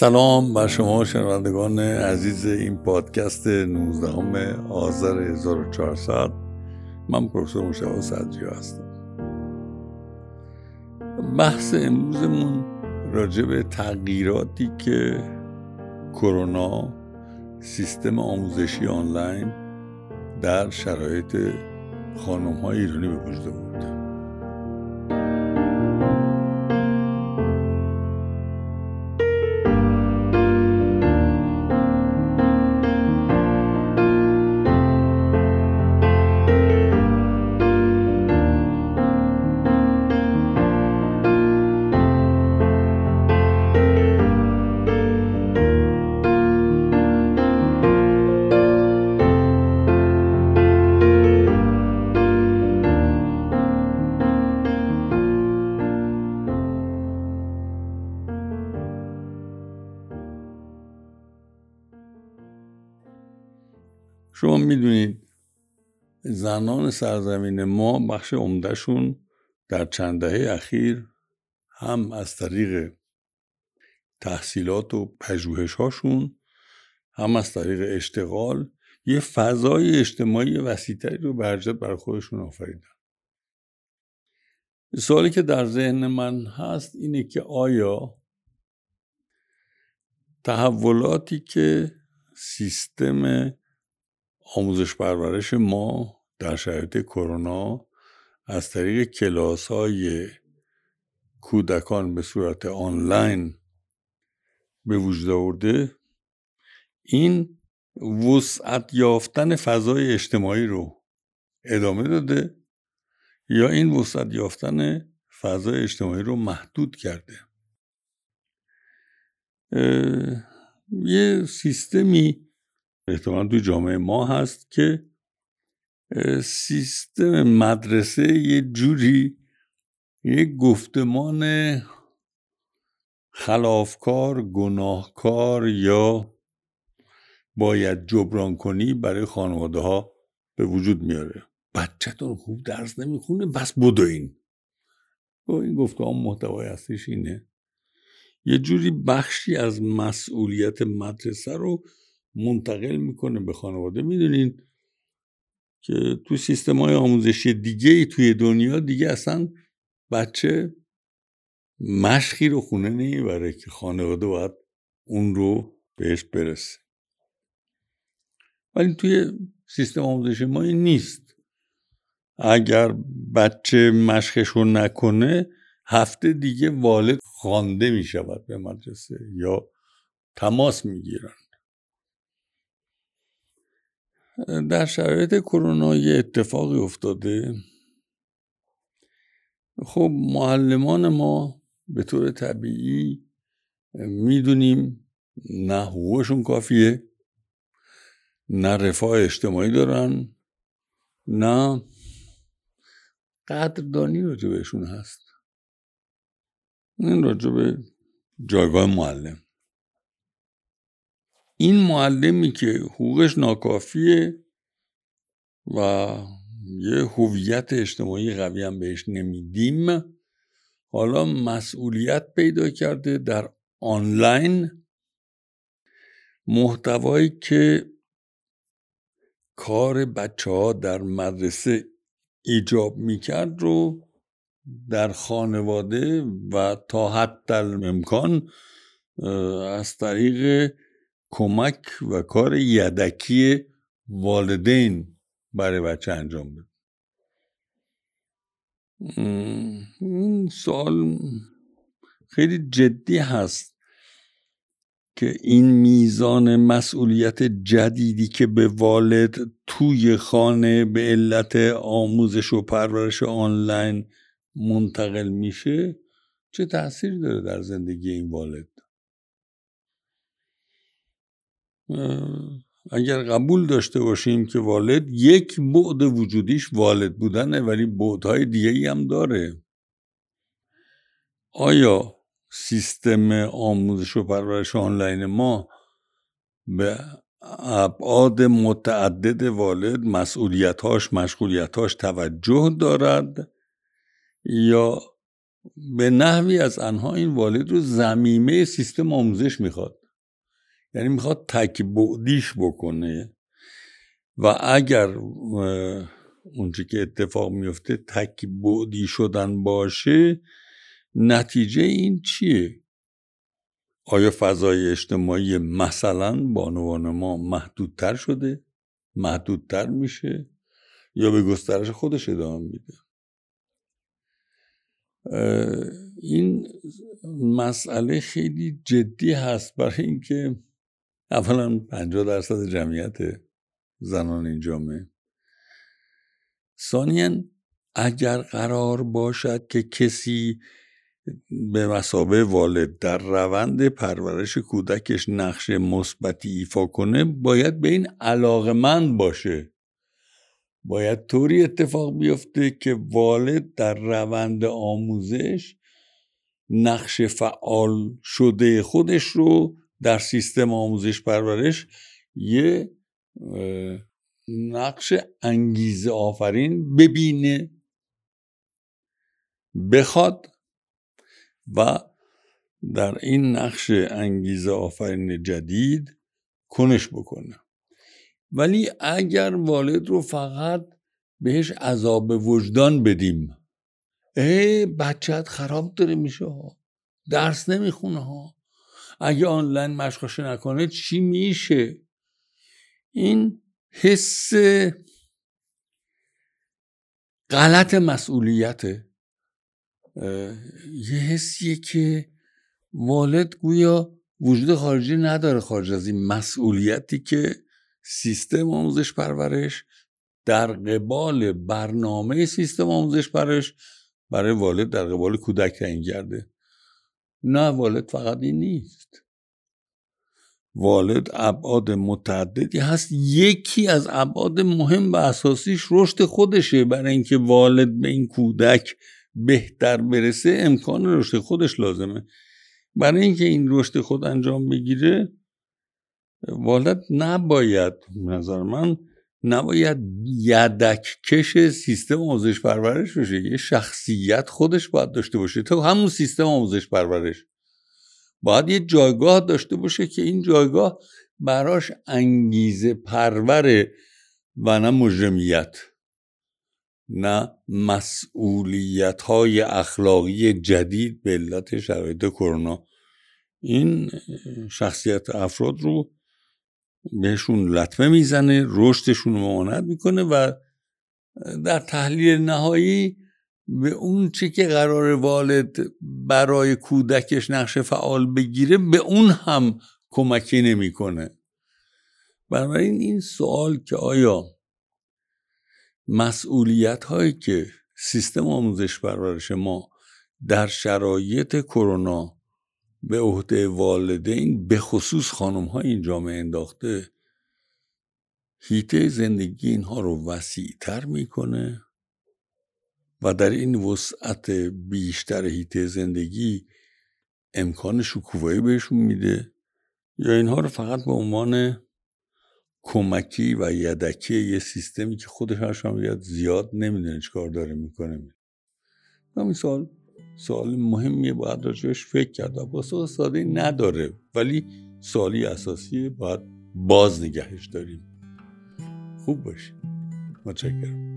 سلام بر شما شنوندگان عزیز این پادکست 19 آذر 1400 من پروفسور مشتاق صدری هستم. بحث امروزمون راجع به تغییراتی که کرونا سیستم آموزشی آنلاین در شرایط خانم های ایرانی به وجود آورد. شما می‌دونید زنان سرزمین ما بخش عمدهشون در چند دهه اخیر هم از طریق تحصیلات و پژوهش هاشون هم از طریق اشتغال یه فضای اجتماعی وسیعتری رو برجت بر خودشون آفریدن. سوالی که در ذهن من هست اینه که آیا تحولاتی که سیستم آموزش پرورش ما در شرایط کرونا از طریق کلاس های کودکان به صورت آنلاین به وجود آورده. این وسعت یافتن فضای اجتماعی رو ادامه داده یا این وسعت یافتن فضای اجتماعی رو محدود کرده. یه سیستمی احتمالا تو جامعه ما هست که سیستم مدرسه یه جوری یه گفتمان خلافکار گناهکار یا باید جبران کنی برای خانواده ها به وجود میاره. بچهتون خوب درس نمی‌خونه بس با این گفته هم محتوای هستش اینه. یه جوری بخشی از مسئولیت مدرسه رو منتقل می‌کنه به خانواده. می‌دونین که تو سیستم های آموزشی دیگه ای توی دنیا دیگه اصلا بچه مشقی رو خونه نمی‌بره که خانواده باید اون رو بهش برسه. ولی توی سیستم آموزشی ما این نیست. اگر بچه مشقش رو نکنه هفته دیگه والد خوانده می شود به مدرسه یا تماس می‌گیرن. در شرایط کرونا یه اتفاقی افتاده. خب معلمان ما به طور طبیعی می‌دونیم نه حقوقشون کافیه. نه رفاه اجتماعی دارن نه قدردانی راجع هست. این راجع جایگاه معلم. این معلمی که حقوقش ناکافیه و یه هویت اجتماعی قوی هم بهش نمیدیم حالا مسئولیت پیدا کرده در آنلاین محتوایی که کار بچه ها در مدرسه ایجاب می‌کرد رو در خانواده و تا حد امکان از طریق کمک و کار یدکی والدین برای بچه انجام بده. این سوال خیلی جدی هست که این میزان مسئولیت جدیدی که به والد توی خانه به علت آموزش و پرورش آنلاین منتقل میشه چه تاثیری داره در زندگی این والد؟ اگر قبول داشته باشیم که والد یک بعد وجودیش والد بودنه ولی بعدهای دیگه ای هم داره. آیا سیستم آموزش و پرورش آنلاین ما به ابعاد متعدد والد مسئولیتاش مشغولیتاش توجه دارد؟ یا به نحوی از انها این والد رو زمیمه سیستم آموزش می‌خواد؟ یعنی می‌خواد تک بعدیش بکنه. و اگر اونچه که اتفاق میفته تک بعدی شدن باشه نتیجه این چیه؟ آیا فضای اجتماعی مثلا بانوان ما محدودتر شده؟ محدودتر میشه؟ یا به گسترش خودش ادامه میده؟ این مسئله خیلی جدی هست برای اینکه اولا 50 درصد جمعیت زنان این جامعه. ثانیا اگر قرار باشد که کسی به مسابه والد در روند پرورش کودکش نقش مثبتی ایفا کنه باید به این علاقمند باشه. باید طوری اتفاق بیفته که والد در روند آموزش نقش فعال شده خودش رو در سیستم آموزش پرورش یه نقش انگیزه آفرین ببینه بخواد و در این نقش انگیزه آفرین جدید کنش بکنه. ولی اگر والد رو فقط بهش عذاب وجدان بدیم ای بچت خراب داره میشه ها درس نمی‌خونه ها. اگه آنلاین مشقش نکنه چی میشه؟ این حس غلط مسئولیته. یه حسیه که والد گویا وجود خارجی نداره خارج از این مسئولیتی که سیستم آموزش پرورش در قبال برنامه سیستم آموزش پرورش برای والد در قبال کودک تعیین کرده. نه والد فقط این نیست. والد ابعاد متعددی هست. یکی از ابعاد مهم و اساسیش رشد خودشه. برای اینکه والد به این کودک بهتر برسه امکان رشد خودش لازمه. برای اینکه این رشد خود انجام بگیره والد نباید نظر من نباید یدک کش سیستم آموزش پرورش بشه. یه شخصیت خودش باید داشته باشه. تو همون سیستم آموزش پرورش. باید یه جایگاه داشته باشه که این جایگاه براش انگیزه پروره و نه مجرمیت نه مسئولیت های اخلاقی جدید به علت شرایط کرونا. این شخصیت افراد رو بهشون لطمه می‌زنه رشدشون رو ممانعت می‌کنه و در تحلیل نهایی به اون چی که قرار والد برای کودکش نقش فعال بگیره به اون هم کمکی نمی‌کنه. بنابراین این سوال که آیا مسئولیت هایی که سیستم آموزش پرورش ما در شرایط کرونا به عهده والدین به خصوص خانم های این جامعه انداخته. هیته زندگی اینها رو وسیعتر می‌کنه و در این وسعت بیشتر هیته زندگی امکان شکوفایی بهشون میده. یا اینها رو فقط به عنوان کمکی و یدکی یه سیستمی که خودش هم زیاد نمی‌دونه چیکار داره می‌کنه. همین سوال مهمیه باید راجبش فکر کرد و با ساده نداره. ولی سوالی اساسی باید باز نگهش داریم. خوب باشید متشکرم.